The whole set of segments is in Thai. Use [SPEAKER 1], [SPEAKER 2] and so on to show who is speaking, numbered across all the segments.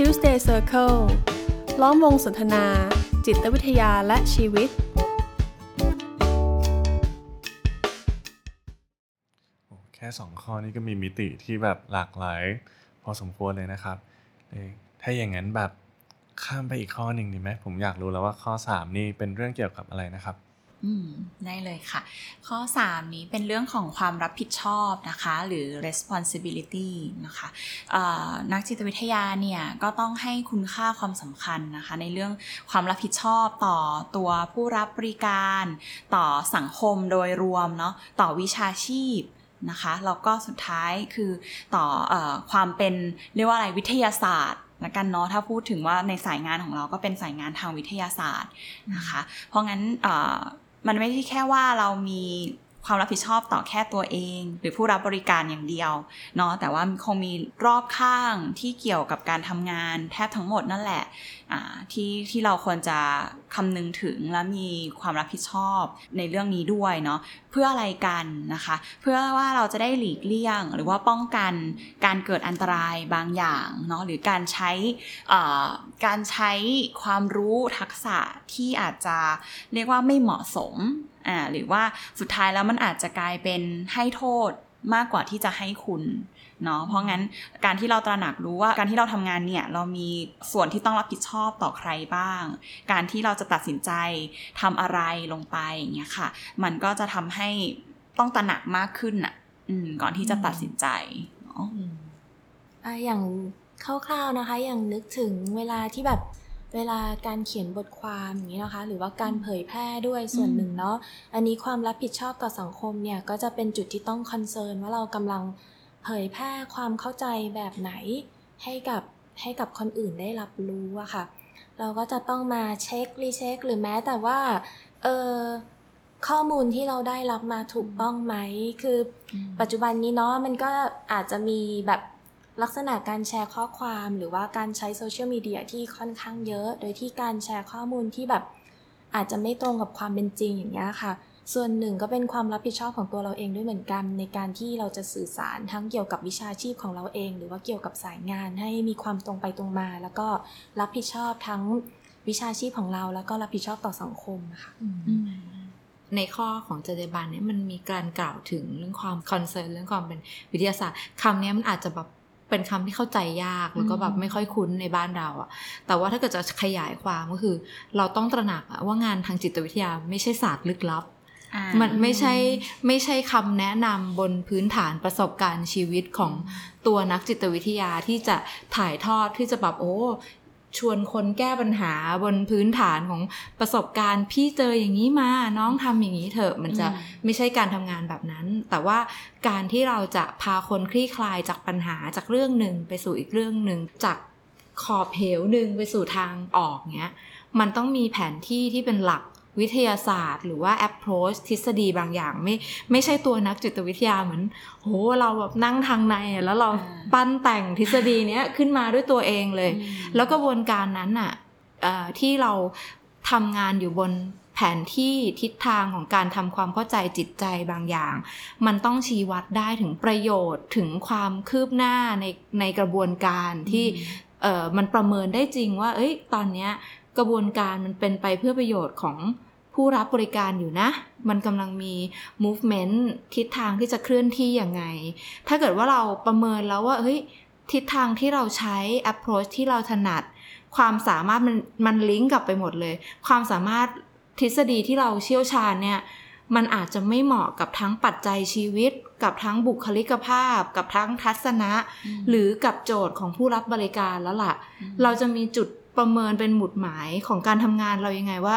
[SPEAKER 1] Tuesday Circle ล้อมวงสนทนา จิตวิทยาและชีวิต
[SPEAKER 2] แค่สองข้อนี้ก็มีมิติที่แบบหลากหลาย พอสมควรเลยนะครับ ถ้าอย่างนั้นแบบข้ามไปอีกข้อหนึ่งดีไหมผมอยากรู้แล้วว่าข้อ 3 นี่เป็นเรื่องเกี่ยวกับอะไรนะครับ
[SPEAKER 3] ได้เลยค่ะ ข้อ 3 นี้เป็นเรื่องของความรับผิดชอบนะคะ หรือ responsibility นะคะนักจิตวิทยาเนี่ย ก็ต้องให้คุณค่าความสำคัญนะคะ ในเรื่องความรับผิดชอบต่อตัวผู้รับบริการ ต่อสังคมโดยรวมเนาะต่อวิชาชีพนะคะแล้วก็สุดท้ายคือต่ออความเป็นเรียกว่าอะไรวิทยาศาสตร์ละกันเนาะถ้าพูดถึงว่าในสายงานของเราก็เป็นสายงานทางวิทยาศาสตร์นะคะ เพราะงั้น มันไม่ใช่แค่ว่าเรามีความรับผิดชอบต่อแค่ตัวเอง หรือผู้รับบริการอย่างเดียวเนาะแต่ว่าคงมีรอบข้างที่เกี่ยวกับการทำงานแทบทั้งหมดนั่นแหละที่ที่เราควรจะคำนึงถึงและมีความรับผิดชอบในเรื่องนี้ด้วยเนาะเพื่ออะไรกันนะคะ เพื่อว่าเราจะได้หลีกเลี่ยง หรือว่าป้องกันการเกิดอันตรายบางอย่างเนาะหรือการใช้การใช้ความรู้ทักษะที่อาจจะเรียกว่าไม่เหมาะสมอ่าหรือว่าสุดท้ายแล้วมันอาจจะกลายเป็นให้โทษมากกว่าที่จะให้คุณ เนาะเพราะงั้นการที่เราตระหนักรู้ว่าการที่เราทำงานเนี่ยเรามีส่วนที่ต้องรับผิดชอบต่อใครบ้าง การที่เราจะตัดสินใจทำอะไรลงไปอย่างเงี้ยค่ะ มันก็จะทำให้ต้องตระหนักมากขึ้นอะก่อนที่จะตัดสินใจเนาะ
[SPEAKER 4] อะอย่างคร่าวๆนะคะ อย่างนึกถึงเวลาที่แบบเวลาการเขียนบทความอย่างนี้นะคะ หรือว่าการเผยแพร่ด้วยส่วนหนึ่งเนาะอันนี้ความรับผิดชอบต่อสังคมเนี่ยก็จะเป็นจุดที่ต้องคอนเซิร์นว่าเรากำลัง เผยแพร่ความเข้าใจแบบไหนให้กับให้กับคนอื่นได้รับรู้อะค่ะ เราก็จะต้องมาเช็ครีเช็คหรือแม้แต่ว่าเออข้อมูลที่เราได้รับมาถูกต้องไหม คือปัจจุบันนี้เนาะมันก็อาจจะมีแบบลักษณะการแชร์ข้อความหรือว่าการใช้โซเชียลมีเดียที่ค่อนข้างเยอะ โดยที่การแชร์ข้อมูลที่แบบอาจจะไม่ตรงกับความเป็นจริงอย่างเงี้ยค่ะ ส่วนหนึ่งก็เป็นความรับผิดชอบของตัวเราเองด้วยเหมือนกัน ในการที่เราจะสื่อสารทั้งเกี่ยวกับวิชาชีพของเราเอง หรือว่าเกี่ยวกับสายงานให้มีความตรงไปตรงมา แล้วก็รับผิดชอบทั้งวิชาชีพของเรา แล้วก็รับผิดชอบต่อสังคมนะคะ
[SPEAKER 5] ในข้อของจรรยาบรรณเนี่ยมันมีการกล่าวถึงเรื่องความคอนเซิร์นเรื่องความเป็นวิทยาศาสตร์คำนี้มันอาจจะแบบเป็นคำที่เข้าใจยากแล้วก็แบบไม่ค่อยคุ้นในบ้านเราอะแต่ว่าถ้าเกิดจะขยายความก็คือ เราต้องตระหนักว่างานทางจิตวิทยาไม่ใช่ศาสตร์ลึกลับ มันไม่ใช่ไม่ใช่คำแนะนำบนพื้นฐานประสบการณ์ชีวิตของตัวนักจิตวิทยาที่จะถ่ายทอดที่จะแบบโอ้ชวนคนแก้ปัญหาบนพื้นฐานของประสบการณ์ พี่เจออย่างนี้มาน้องทำอย่างนี้เถอะมันจะ
[SPEAKER 3] อืม
[SPEAKER 5] ไม่ใช่การทำงานแบบนั้น แต่ว่าการที่เราจะพาคนคลี่คลายจากปัญหาจากเรื่องหนึ่งไปสู่อีกเรื่องหนึ่งจากขอบเหวหนึ่งไปสู่ทางออกเนี้ยมันต้องมีแผนที่ที่เป็นหลัก วิทยาศาสตร์ หรือว่า approach ทฤษฎีบางอย่าง ไม่ไม่ใช่ตัวนักจิตวิทยาเหมือนโหเราแบบนั่งทางในอะแล้วเรา
[SPEAKER 3] อ่า
[SPEAKER 5] ปั้นแต่งทฤษฎีเนี้ยขึ้นมาด้วยตัวเองเลย
[SPEAKER 3] อืม
[SPEAKER 5] แล้วกระบวนการนั้นน่ะเอ่อที่เราทำงานอยู่บนแผนที่ทิศทางของการทำความเข้าใจจิตใจบางอย่าง มันต้องชี้วัดได้ถึงประโยชน์ถึงความคืบหน้าในในกระบวนการที่เอ่อมันประเมินได้จริงว่า เอ้ยตอนเนี้ยกระบวนการมันเป็นไปเพื่อประโยชน์ของ ผู้รับบริการอยู่นะ มันกำลังมี movement ทิศทางที่จะเคลื่อนที่ยังไง ถ้าเกิดว่าเราประเมินแล้วว่าเฮ้ยทิศทางที่เราใช้ approach ที่เราถนัด ความสามารถมันมันลิงก์กลับไปหมดเลย ความสามารถทฤษฎีที่เราเชี่ยวชาญเนี่ยมันอาจจะไม่เหมาะกับทั้งปัจจัยชีวิต กับทั้งบุคลิกภาพ กับทั้งทัศนะ หรือกับโจทย์ของผู้รับบริการแล้วล่ะ เราจะมีจุดประเมินเป็นหมุดหมายของการทำงานเรายังไงว่า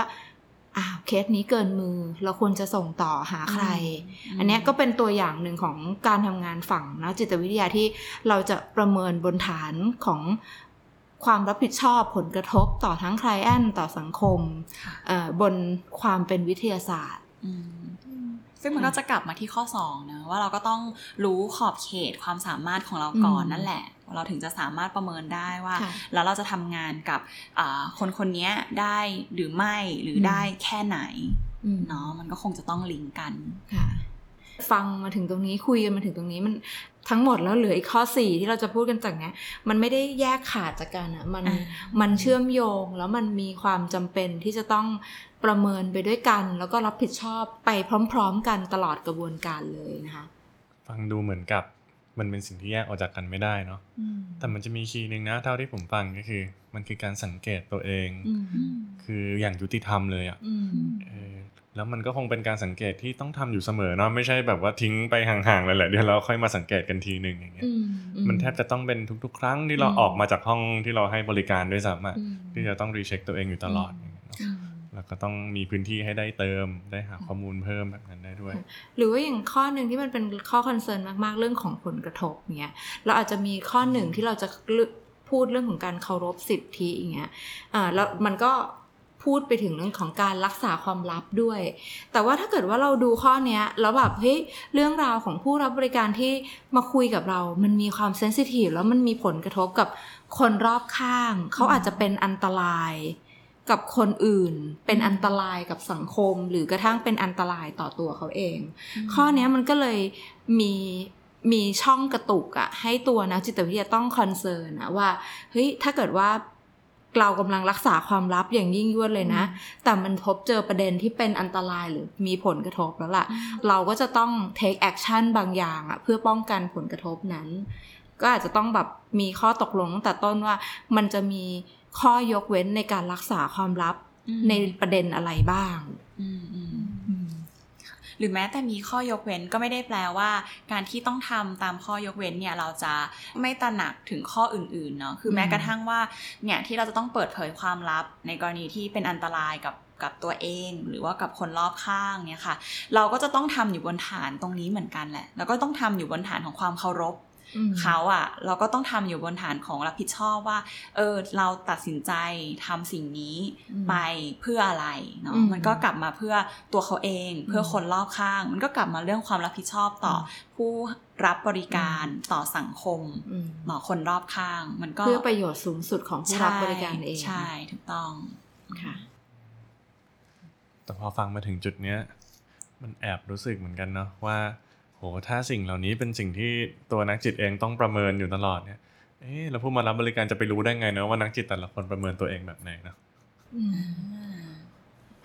[SPEAKER 5] อ้าวเคสนี้เกินมือ เราควรจะส่งต่อหาใคร อันเนี้ยก็เป็นตัวอย่างหนึ่งของการทำงานฝั่งนักจิตวิทยาที่เราจะประเมินบนฐานของความรับผิดชอบผลกระทบต่อทั้งใครแอนต่อสังคม
[SPEAKER 3] ค่ะ
[SPEAKER 5] เอ่อบนความเป็นวิทยาศาสตร์
[SPEAKER 3] อืม ซึ่งมันก็จะกลับมาที่ข้อ2นะว่าเราก็ต้องรู้ขอบเขตความสามารถของเราก่อน
[SPEAKER 5] อืม
[SPEAKER 3] นั่นแหละ เราถึงจะสามารถประเมินได้ว่า
[SPEAKER 5] ค่ะ
[SPEAKER 3] แล้วเราจะทำงานกับอ่าคนคนนี้ได้หรือไม่หรืออ
[SPEAKER 5] ม
[SPEAKER 3] ได้แค่ไหน
[SPEAKER 5] อืม
[SPEAKER 3] เนาะมันก็คงจะต้องลิงก์กัน
[SPEAKER 5] ค่ะ ฟังมาถึงตรงนี้คุยกันมาถึงตรงนี้มันทั้งหมดแล้วเหลืออีกข้อสี่ที่เราจะพูดกันจากเนี้ย มันไม่ได้แยกขาดจากกันอะมัน
[SPEAKER 3] อ่า
[SPEAKER 5] มันเชื่อมโยงแล้วมันมีความจำเป็นที่จะต้องประเมินไปด้วยกัน แล้วก็รับผิดชอบไปพร้อม ๆ กันตลอดกระบวนการเลยนะคะ
[SPEAKER 2] ฟังดูเหมือนกับมันเป็นสิ่งที่แยกออกจากกันไม่ได้เนาะแต่มันจะมีคีย์หนึ่งนะเท่าที่ผมฟังก็คือ มันคือการสังเกตตัวเอง
[SPEAKER 5] อืม
[SPEAKER 2] คืออย่างยุติธรรมเลยอะ
[SPEAKER 5] อืม
[SPEAKER 2] เออ แล้วมันก็คงเป็นการสังเกตที่ต้องทำอยู่เสมอเนาะไม่ใช่แบบว่าทิ้งไปห่างๆเลยแหละเดี๋ยวเราค่อยมาสังเกตกันทีหนึ่งอย่างเงี้ย
[SPEAKER 5] อืมอื
[SPEAKER 2] มันแทบจะต้องเป็นทุก ๆ ครั้งที่เรา
[SPEAKER 5] อืม
[SPEAKER 2] ออกมาจากห้องที่เราให้บริการด้วยซ้ำอะ
[SPEAKER 5] อืม
[SPEAKER 2] ที่จะต้องรีเช็คตัวเองอยู่ตลอดอย่างเงี้ยเนอะ
[SPEAKER 5] อืม
[SPEAKER 2] แล้วก็ต้องมีพื้นที่ให้ได้เติมได้หาข้อมูลเพิ่มแบบนั้นได้ด้วย
[SPEAKER 5] หรือว่าอย่างข้อหนึ่งที่มันเป็นข้อ concern มากๆเรื่องของผลกระทบเงี้ยเราอาจจะมีข้อหนึ่งที่เราจะพูดเรื่องของการเคารพสิทธิอย่างเงี้ยอ่าแล้วมันก็ พูดไปถึงเรื่องของการรักษาความลับด้วย แต่ว่าถ้าเกิดว่าเราดูข้อเนี้ยแล้วแบบเฮ้ยเรื่องราวของผู้รับบริการที่มาคุยกับเรา มันมีความ sensitive แล้วมันมีผลกระทบกับคนรอบข้าง เขาอาจจะเป็นอันตรายกับคนอื่น เป็นอันตรายกับสังคม หรือกระทั่งเป็นอันตรายต่อตัวเขาเอง ข้อเนี้ยมันก็เลยมีมีช่องกระตุกอะให้ตัวนักจิตวิทยาต้องคอนเซิร์นอะว่าเฮ้ยถ้าเกิดว่า เรากำลังรักษาความลับอย่างยิ่งยวดเลยนะ แต่มันพบเจอประเด็นที่เป็นอันตรายหรือมีผลกระทบแล้วล่ะ เราก็จะต้อง take action บางอย่างอะเพื่อป้องกันผลกระทบนั้น ก็อาจจะต้องแบบมีข้อตกลงตั้งแต่ต้นว่ามันจะมีข้อยกเว้นในการรักษาความลับ
[SPEAKER 3] อืม
[SPEAKER 5] ในประเด็นอะไรบ้าง
[SPEAKER 3] อืมอืม หรือแม้แต่มีข้อยกเว้นก็ไม่ได้แปลว่า การที่ต้องทำตามข้อยกเว้นเนี่ยเราจะไม่ตระหนักถึงข้ออื่นๆเนาะคือแม้กระทั่งว่าเนี่ยที่เราจะต้องเปิดเผยความลับ ในกรณีที่เป็นอันตรายกับกับตัวเองหรือว่ากับคนรอบข้างเนี่ยค่ะ เราก็จะต้องทำอยู่บนฐานตรงนี้เหมือนกันแหละ แล้วก็ต้องทำอยู่บนฐานของความเคารพ
[SPEAKER 5] อืม
[SPEAKER 3] เขาอะเราก็ต้องทำอยู่บนฐานของรับผิดชอบว่า เออเราตัดสินใจทำสิ่งนี้
[SPEAKER 5] อืม
[SPEAKER 3] ไปเพื่ออะไรเนาะ
[SPEAKER 5] อืม
[SPEAKER 3] มันก็กลับมาเพื่อตัวเขาเอง เพื่อคนรอบข้าง มันก็กลับมาเรื่องความรับผิดชอบต่ออผู้รับบริการต่อสังคม
[SPEAKER 5] อืม
[SPEAKER 3] ต่อคนรอบข้าง มันก็
[SPEAKER 5] เพื่อประโยชน์สูงสุดของผู้รับบริการเอง
[SPEAKER 3] ใช่ถูกต้อง
[SPEAKER 5] ค่ะ
[SPEAKER 2] แต่พอฟังมาถึงจุดเนี้ย มันแอบรู้สึกเหมือนกันเนาะว่า โหถ้าสิ่งเหล่านี้เป็นสิ่งที่ตัวนักจิตเองต้องประเมินอยู่ตลอดเนี่ย เอ๊ะแล้วผู้มารับบริการจะไปรู้ได้ไงเนาะว่านักจิตแต่ละคนประเมินตัวเองแบบไหนเนาะ
[SPEAKER 5] อืม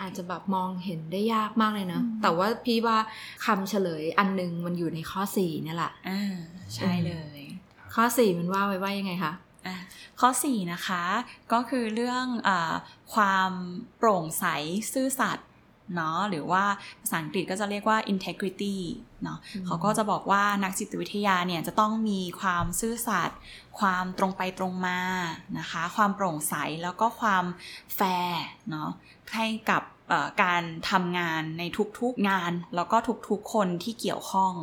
[SPEAKER 5] อาจจะแบบมองเห็นได้ยากมากเลยนะ แต่ว่าพี่ว่าคำเฉลยอันหนึงมันอยู่ในข้อสี่เนี่ยแหละ
[SPEAKER 3] อ่าใช่เลย
[SPEAKER 5] ข้อสี่มันว่าไว้ว่ายังไงคะ
[SPEAKER 3] อะข้อ 4 นะคะ ก็คือเรื่องอาความโปร่งใส ซื่อสัตย์ เนาะหรือว่าภาษาอังกฤษก็จะเรียกว่า integrity เนาะ
[SPEAKER 5] อืม
[SPEAKER 3] เขาก็จะบอกว่านักจิตวิทยาเนี่ยจะต้องมีความซื่อสัตย์ความตรงไปตรงมานะคะ ความโปร่งใสแล้วก็ความแฟร์เนาะให้กับเอ่อการทำงานในทุกๆงาน แล้วก็ทุกๆคนที่เกี่ยวข้อง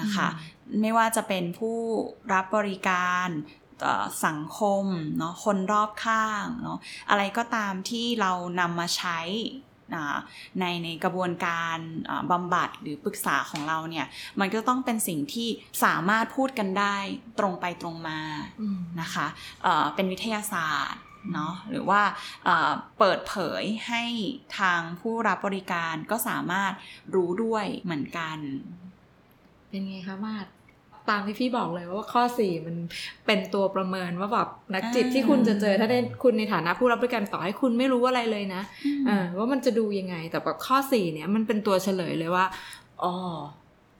[SPEAKER 3] นะคะ ไม่ว่าจะเป็นผู้รับบริการเอ่อสังคมเนาะคนรอบข้างเนาะอะไรก็ตามที่เรานำมาใช้อ่า ในในกระบวนการอ่าบำบัดหรือปรึกษาของเราเนี่ย มันก็ต้องเป็นสิ่งที่สามารถพูดกันได้ตรงไปตรงมา
[SPEAKER 5] อืม
[SPEAKER 3] นะคะเอ่อเป็นวิทยาศาสตร์เนาะหรือว่าเอ่อเปิดเผยให้ทางผู้รับบริการก็สามารถรู้ด้วยเหมือนกัน
[SPEAKER 5] เป็นไงคะมาด ตามที่พี่บอกเลยว่าข้อสี่มันเป็นตัวประเมินว่าแบบนักจิต
[SPEAKER 3] อ่า
[SPEAKER 5] ที่คุณจะเจอถ้าได้คุณในฐานะผู้รับบริการต่อให้คุณไม่รู้อะไรเลยนะเออว่ามันจะดูยังไง แต่แบบข้อสี่เนี่ยมันเป็นตัวเฉลยเลยว่าอ๋อ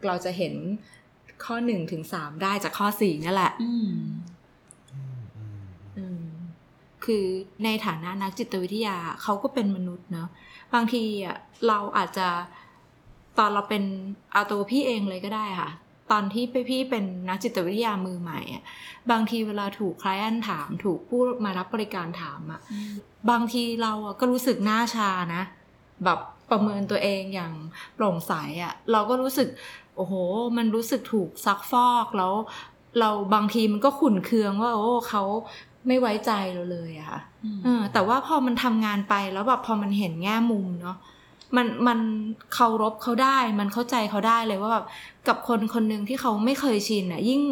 [SPEAKER 5] เราจะเห็นข้อหนึ่งถึงสามได้จากข้อสี่นั่นแหละ
[SPEAKER 3] อืม
[SPEAKER 5] อืมคือในฐานะนักจิตวิทยาเขาก็เป็นมนุษย์เนาะบางทีอะเราอาจจะตอนเราเป็นเอาตัวพี่เองเลยก็ได้ค่ะ ตอนที่ไปพี่เป็นนักจิตวิทยามือใหม่อะบางทีเวลาถูกคลายอันถาม ถูกผู้มารับบริการถามอะบางทีเราอะก็รู้สึกหน้าชานะ แบบประเมินตัวเองอย่างโปร่งใสอะเราก็รู้สึก โอ้โห มันรู้สึกถูกซักฟอกแล้ว เราบางทีมันก็ขุ่นเคืองว่า โอ้เขาไม่ไว้ใจเราเลยอะค่ะเออแต่ว่าพอมันทำงานไปแล้วแบบพอมันเห็นแง่มุมเนาะ มันมันเคารพเขาได้ มันเข้าใจเขาได้เลยว่าแบบกับคนคนหนึ่งที่เขาไม่เคยชินอะยิ่ง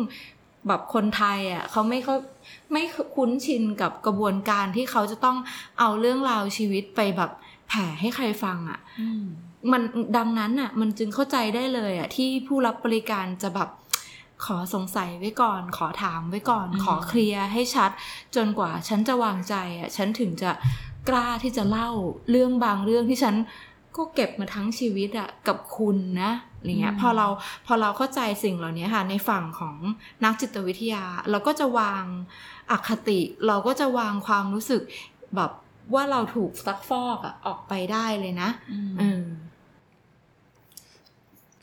[SPEAKER 5] แบบคนไทยอะเขาไม่เขาไม่คุ้นชินกับกระบวนการที่เขาจะต้องเอาเรื่องราวชีวิตไปแบบแผ่ให้ใครฟังอะ
[SPEAKER 3] อืม
[SPEAKER 5] มันดังนั้นอะ มันจึงเข้าใจได้เลยอะที่ผู้รับบริการจะแบบขอสงสัยไว้ก่อน ขอถามไว้ก่อน
[SPEAKER 3] อืม
[SPEAKER 5] ขอเคลียร์ให้ชัด จนกว่าฉันจะวางใจอะฉันถึงจะกล้าที่จะเล่าเรื่องบางเรื่องที่ฉัน ก็เก็บมาทั้งชีวิตอะกับคุณนะอะไรเงี้ยพอเราพอเราเข้าใจสิ่งเหล่านี้ค่ะในฝั่งของนักจิตวิทยา เราก็จะวางอคติ เราก็จะวางความรู้สึกแบบว่าเราถูกซักฟอกอะออกไปได้เลยนะ
[SPEAKER 3] อืม
[SPEAKER 5] เออ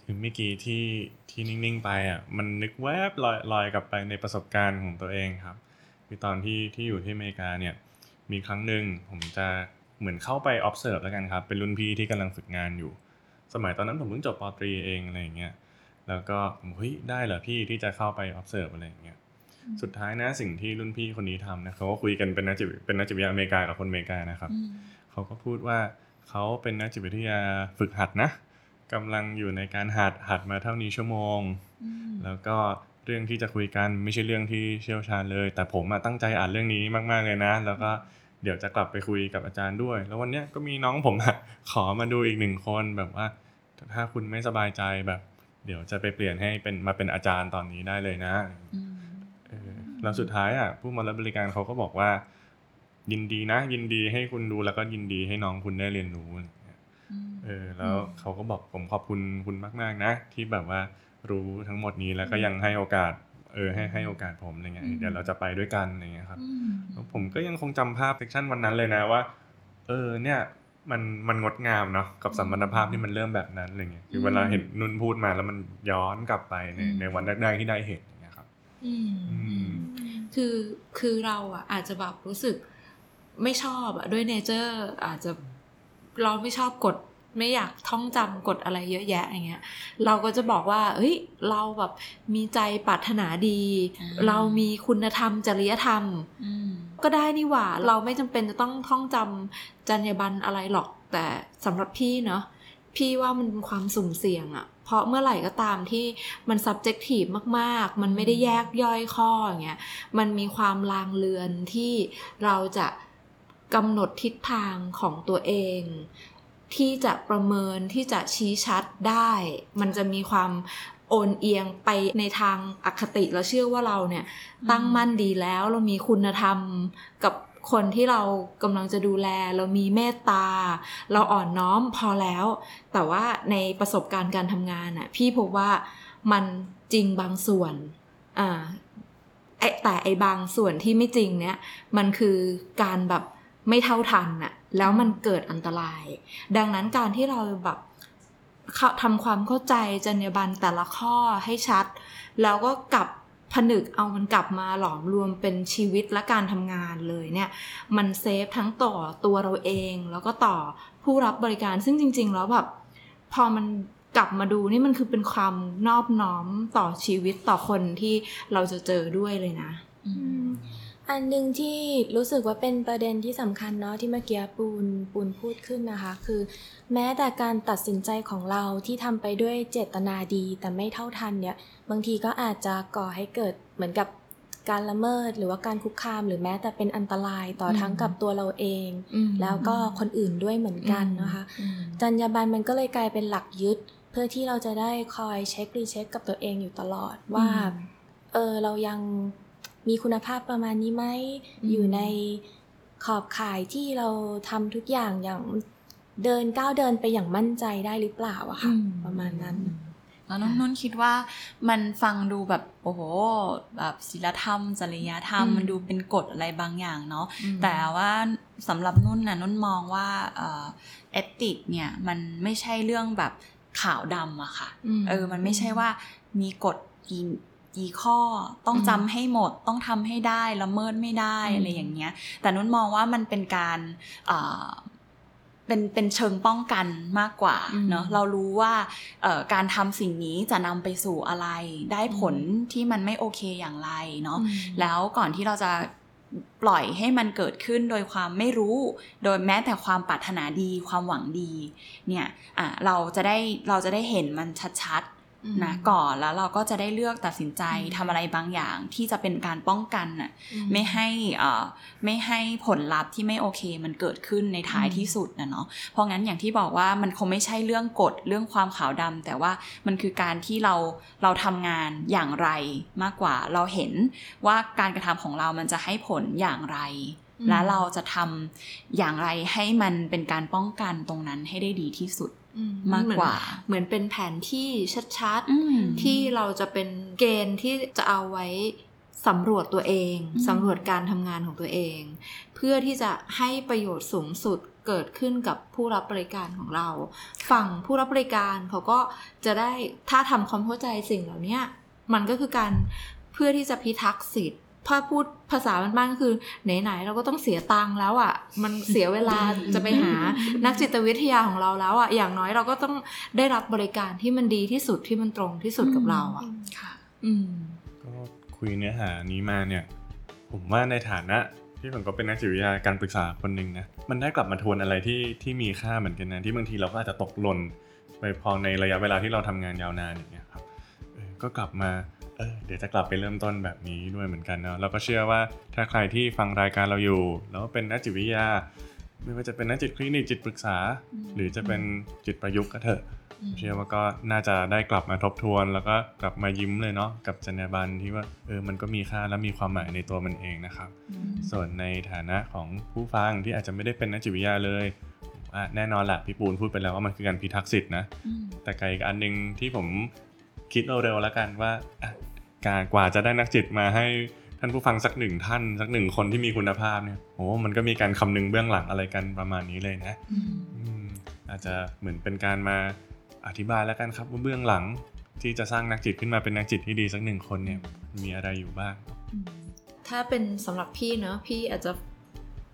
[SPEAKER 2] คือเมื่อกี้ที่ที่นิ่งๆไปอะมันนึกแวบลอยลอยกลับไปในประสบการณ์ของตัวเองครับคือตอนที่ที่อยู่ที่อเมริกาเนี่ย มีครั้งหนึ่งผมจะ เหมือนเข้าไป observe แล้วกันครับ เป็นรุ่นพี่ที่กำลังฝึกงานอยู่ สมัยตอนนั้นผมเพิ่งจบปตรีเองอะไรอย่างเงี้ยแล้วก็ผมเฮ้ยได้เหรอพี่ที่จะเข้าไป observe อะไรอย่างเงี้ยสุดท้ายนะสิ่งที่รุ่นพี่คนนี้ทำนะเขาก็คุยกันเป็นนักจิตเป็นนักจิตวิทยาอเมริกากับคนอเมริกานะครับ
[SPEAKER 3] อืม
[SPEAKER 2] เขาก็พูดว่าเขาเป็นนักจิตวิทยาฝึกหัดนะกำลังอยู่ในการหัดหัดมาเท่านี้ชั่วโมง
[SPEAKER 3] อืม
[SPEAKER 2] แล้วก็เรื่องที่จะคุยกันไม่ใช่เรื่องที่เชี่ยวชาญเลย แต่ผมอะตั้งใจอ่านเรื่องนี้มาก ๆเลยนะ แล้วก็ เดี๋ยวจะกลับไปคุยกับอาจารย์ด้วย แล้ววันเนี้ยก็มีน้องผมอะขอมาดูอีกหนึ่งคนแบบว่า ถ้าคุณไม่สบายใจแบบ เดี๋ยวจะไปเปลี่ยนให้เป็นมาเป็นอาจารย์ตอนนี้ได้เลยนะ
[SPEAKER 3] อืม
[SPEAKER 2] เออแล้วสุดท้ายอะผู้มารับบริการเขาก็บอกว่า ยินดีนะ ยินดีให้คุณดูแล้วก็ยินดีให้น้องคุณได้เรียนรู้อะไรอย่างเงี้ย
[SPEAKER 3] อืม
[SPEAKER 2] เออแล้วเขาก็บอกผมขอบคุณคุณมาก ๆ นะ ที่แบบว่ารู้ทั้งหมดนี้แล้วก็ยังให้โอกาส เออให้ให้โอกาสผมอะไรเงี้ย
[SPEAKER 3] อืม
[SPEAKER 2] เดี๋ยวเราจะไปด้วยกันอะไรเงี้ยครับ
[SPEAKER 3] อืม
[SPEAKER 2] แล้วผมก็ยังคงจำภาพเซกชันวันนั้นเลยนะว่า เออเนี่ยมันมันงดงามเนาะกับสัมพันธภาพที่มันเริ่มแบบนั้นอะไรเงี้ยคือเวลาเห็นนุ่นพูดมาแล้วมันย้อนกลับไปในในวันแรกๆที่ได้เห็นอย่างเงี้ยครับ
[SPEAKER 5] อืม
[SPEAKER 2] อืม
[SPEAKER 5] คือคือเราอะอาจจะแบบรู้สึกไม่ชอบอะด้วยเนเจอร์อาจจะเราไม่ชอบกฎ ไม่อยากท่องจำกฎอะไรเยอะแยะอย่างเงี้ยเราก็จะบอกว่า เฮ้ย เราแบบมีใจปรารถนาดี
[SPEAKER 3] อ่า
[SPEAKER 5] เรามีคุณธรรมจริยธรรม
[SPEAKER 3] อืม
[SPEAKER 5] ก็ได้นี่หว่า เราไม่จำเป็นจะต้องท่องจำจรรยาบรรณอะไรหรอก แต่สำหรับพี่เนาะพี่ว่ามันเป็นความสุ่มเสี่ยงอะเพราะเมื่อไหร่ก็ตามที่มัน subjective มากๆ มันไม่ได้แยกย่อยข้ออย่างเงี้ย มันมีความลางเลือนที่เราจะกำหนดทิศทางของตัวเอง ที่จะประเมินที่จะชี้ชัดได้ มันจะมีความโอนเอียงไปในทางอคติแล้วเชื่อว่าเราเนี่ย ตั้งมั่นดีแล้วเรามีคุณธรรมกับคนที่เรากำลังจะดูแล เรามีเมตตา เราอ่อนน้อมพอแล้ว แต่ว่าในประสบการณ์การทำงานน่ะพี่พบว่ามันจริงบางส่วนอ่าไอ้แต่ไอ้บางส่วนที่ไม่จริงเนี่ย มันคือการแบบไม่เท่าทันน่ะ แล้วมันเกิดอันตราย ดังนั้นการที่เราแบบทำความเข้าใจจรรยาบรรณแต่ละข้อให้ชัด แล้วก็กลับผนึกเอามันกลับมาหลอมรวมเป็นชีวิตและการทำงานเลยเนี่ย มันเซฟทั้งต่อตัวเราเอง แล้วก็ต่อผู้รับบริการซึ่งจริง ๆ แล้วแบบพอมันกลับมาดูนี่มันคือเป็นความนอบน้อมต่อชีวิตต่อคนที่เราจะเจอด้วยเลยนะ
[SPEAKER 3] อืม
[SPEAKER 4] อันหนึ่งที่รู้สึกว่าเป็นประเด็นที่สำคัญเนาะที่เมื่อกี้ปูนปูนพูดขึ้นนะคะ คือ แม้แต่การตัดสินใจของเราที่ทำไปด้วยเจตนาดี แต่ไม่เท่าทันเนี่ย บางทีก็อาจจะก่อให้เกิดเหมือนกับการละเมิดหรือว่าการคุกคาม หรือแม้แต่เป็นอันตรายต่ออ
[SPEAKER 5] ม
[SPEAKER 4] ทั้งกับตัวเราเอง
[SPEAKER 5] อืม
[SPEAKER 4] แล้วก็คนอื่นด้วยเหมือนกันนะคะ จรรยาบรรณมันก็เลยกลายเป็นหลักยึด เพื่อที่เราจะได้คอยเช็ครีเช็คกับตัวเองอยู่ตลอดว่าเออเรายัง มีคุณภาพประมาณนี้ไหม
[SPEAKER 5] อืม
[SPEAKER 4] อยู่ในขอบข่ายที่เราทำทุกอย่างอย่างเดินก้าวเดินไปอย่างมั่นใจได้หรือเปล่าอะค่ะ
[SPEAKER 5] อืม
[SPEAKER 4] ประมาณนั้น
[SPEAKER 3] แล้วน้องนุ่นคิดว่ามันฟังดูแบบโอ้โหแบบศีลธรรม จริยธรรม
[SPEAKER 5] อืม
[SPEAKER 3] มันดูเป็นกฎอะไรบางอย่างเนาะ
[SPEAKER 5] อืม
[SPEAKER 3] แต่ว่าสำหรับนุ่นนะนุ่นมองว่าเอติกเนี่ยมันไม่ใช่เรื่องแบบขาวดำอะค่ะ
[SPEAKER 5] ม
[SPEAKER 3] เออมันไม่ใช่ว่ามีกฎกี่ กี่ข้อต้อง
[SPEAKER 5] อืม
[SPEAKER 3] จำให้หมดต้องทำให้ได้ละเมิดไม่ได้
[SPEAKER 5] อืม
[SPEAKER 3] อะไรอย่างเงี้ย แต่นุ่นมองว่ามันเป็นการเอ่อเป็นเป็นเชิงป้องกันมากกว่า
[SPEAKER 5] อืม
[SPEAKER 3] เนาะเรารู้ว่าเอ่อการทำสิ่งนี้จะนำไปสู่อะไร ได้ผลที่มันไม่โอเคอย่างไรเนาะ
[SPEAKER 5] อืม
[SPEAKER 3] แล้วก่อนที่เราจะปล่อยให้มันเกิดขึ้นโดยความไม่รู้ โดยแม้แต่ความปรารถนาดีความหวังดี เนี่ยอะเราจะได้เราจะได้เห็นมันชัด
[SPEAKER 5] อืม
[SPEAKER 3] นะก่อนแล้วเราก็จะได้เลือกตัดสินใจ
[SPEAKER 5] อืม
[SPEAKER 3] ทำอะไรบางอย่างที่จะเป็นการป้องกันน่ะ
[SPEAKER 5] อื
[SPEAKER 3] ไม่ให้เอ่อไม่ให้ผลลัพธ์ที่ไม่โอเคมันเกิดขึ้นในท้าย
[SPEAKER 5] อืม
[SPEAKER 3] ที่สุดนะเนาะเพราะงั้นอย่างที่บอกว่ามันคงไม่ใช่เรื่องกฎเรื่องความขาวดำแต่ว่ามันคือการที่เราเราทำงานอย่างไรมากกว่าเราเห็นว่าการกระทำของเรามันจะให้ผลอย่างไร
[SPEAKER 5] อืม
[SPEAKER 3] และเราจะทำอย่างไรให้มันเป็นการป้องกันตรงนั้นให้ได้ดีที่สุด
[SPEAKER 5] อื
[SPEAKER 3] มากกว่า
[SPEAKER 5] เหมือนเป็นแผนที่ชัด
[SPEAKER 3] อืม
[SPEAKER 5] ๆที่เราจะเป็นเกณฑ์ที่จะเอาไว้สำรวจตัวเอง
[SPEAKER 3] อืม
[SPEAKER 5] สำรวจการทำงานของตัวเอง เพื่อที่จะให้ประโยชน์สูงสุดเกิดขึ้นกับผู้รับบริการของเรา ฝั่งผู้รับบริการเขาก็จะได้ถ้าทำความเข้าใจสิ่งเหล่านี้มันก็คือการเพื่อที่จะพิทักษ์สิทธิ์ ถ้าพูดภาษาบ้านๆก็คือ ไหนๆเราก็ต้องเสียตังค์แล้วอะ มันเสียเวลาจะไปหานักจิตวิทยาของเราแล้วอะ อย่างน้อยเราก็ต้องได้รับบริการที่มันดีที่สุดที่มันตรงที่สุดกับเราอะ
[SPEAKER 3] ค่ะ
[SPEAKER 5] อืม
[SPEAKER 2] ก็คุยเนื้อหานี้มาเนี่ย ผมว่าในฐานะที่ผมก็เป็นนักจิตวิทยาการปรึกษาคนหนึ่งนะมันได้กลับมาทวนอะไรที่ที่มีค่าเหมือนกันนะที่บางทีเราก็อาจจะตกหล่นไปพอในระยะเวลาที่เราทำงานยาวนานอย่างเงี้ยครับเออก็กลับมา เออเดี๋ยวจะกลับไปเริ่มต้นแบบนี้ด้วยเหมือนกันเนาะเราก็เชื่อว่าถ้าใครที่ฟังรายการเราอยู่ แล้วเป็นนักจิตวิทยา ไม่ว่าจะเป็นนักจิตคลินิกจิตปรึกษา
[SPEAKER 3] อืม
[SPEAKER 2] หรือจะเป็นจิตประยุกต์ก็เถอะ
[SPEAKER 5] อืม
[SPEAKER 2] เชื่อว่าก็น่าจะได้กลับมาทบทวน แล้วก็กลับมายิ้มเลยเนาะกับจรรยาบรรณที่ว่าเออมันก็มีค่าและมีความหมายในตัวมันเองนะครับ ส่วนในฐานะของผู้ฟังที่อาจจะไม่ได้เป็นนักจิตวิทยาเลยอะแน่นอนแหละพี่ปูนพูดไปแล้วว่ามันคือการพิทักษ์สิทธิ์นะ
[SPEAKER 3] อืม
[SPEAKER 2] แต่ไกลอีกอันหนึงที่ผม คิดเร็วๆแล้วกันว่าอะการกว่าจะได้นักจิตมาให้ท่านผู้ฟังสักหนึ่งท่าน สักหนึ่งคนที่มีคุณภาพเนี่ยโอ้มันก็มีการคำนึงเบื้องหลังอะไรกันประมาณนี้เลยนะอืมอาจจะเหมือนเป็นการมาอธิบายแล้วกันครับว่าเบื้องหลังที่จะสร้างนักจิตขึ้นมาเป็นนักจิตที่ดีสักหนึ่งคนเนี่ยมีอะไรอยู่บ้าง
[SPEAKER 5] ถ้าเป็นสำหรับพี่เนอะพี่อาจจะ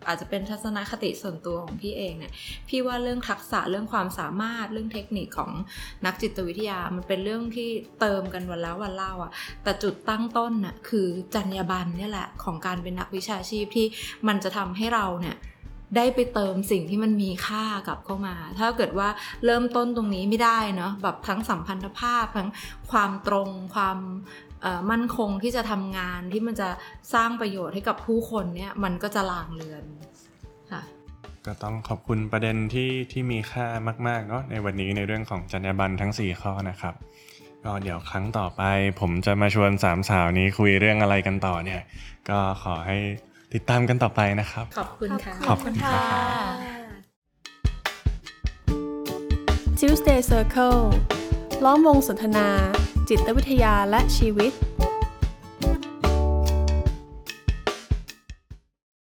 [SPEAKER 5] อาจจะเป็นทัศนคติส่วนตัวของพี่เองเนี่ยพี่ว่าเรื่องทักษะเรื่องความสามารถเรื่องเทคนิคของนักจิตวิทยามันเป็นเรื่องที่เติมกันวันแล้ววันเล่าอะแต่จุดตั้งต้นน่ะคือจรรยาบรรณเนี่ยแหละของการเป็นนักวิชาชีพที่มันจะทำให้เราเนี่ยได้ไปเติมสิ่งที่มันมีค่ากลับเข้ามา ถ้าเกิดว่าเริ่มต้นตรงนี้ไม่ได้เนาะแบบทั้งสัมพันธภาพทั้งความตรงความ มั่นคงที่จะทำงานที่มันจะสร้างประโยชน์ให้กับผู้คนเนี่ยมันก็จะลางเลือนค่ะ
[SPEAKER 2] ก็ต้องขอบคุณประเด็นที่ที่มีค่ามากๆเนาะในวันนี้ในเรื่องของจรรยาบรรณทั้ง 4 ข้อนะครับก็เดี๋ยวครั้งต่อไปผมจะมาชวนสามสาวนี้คุยเรื่องอะไรกันต่อเนี่ย ก็ขอให้ติดตามกันต่อไปนะครับ
[SPEAKER 5] ขอบคุณค่ะ
[SPEAKER 2] ขอบคุณค่ะ
[SPEAKER 1] Tuesday Circle ล้อมวงสนทนา จิตวิทยาและชีวิต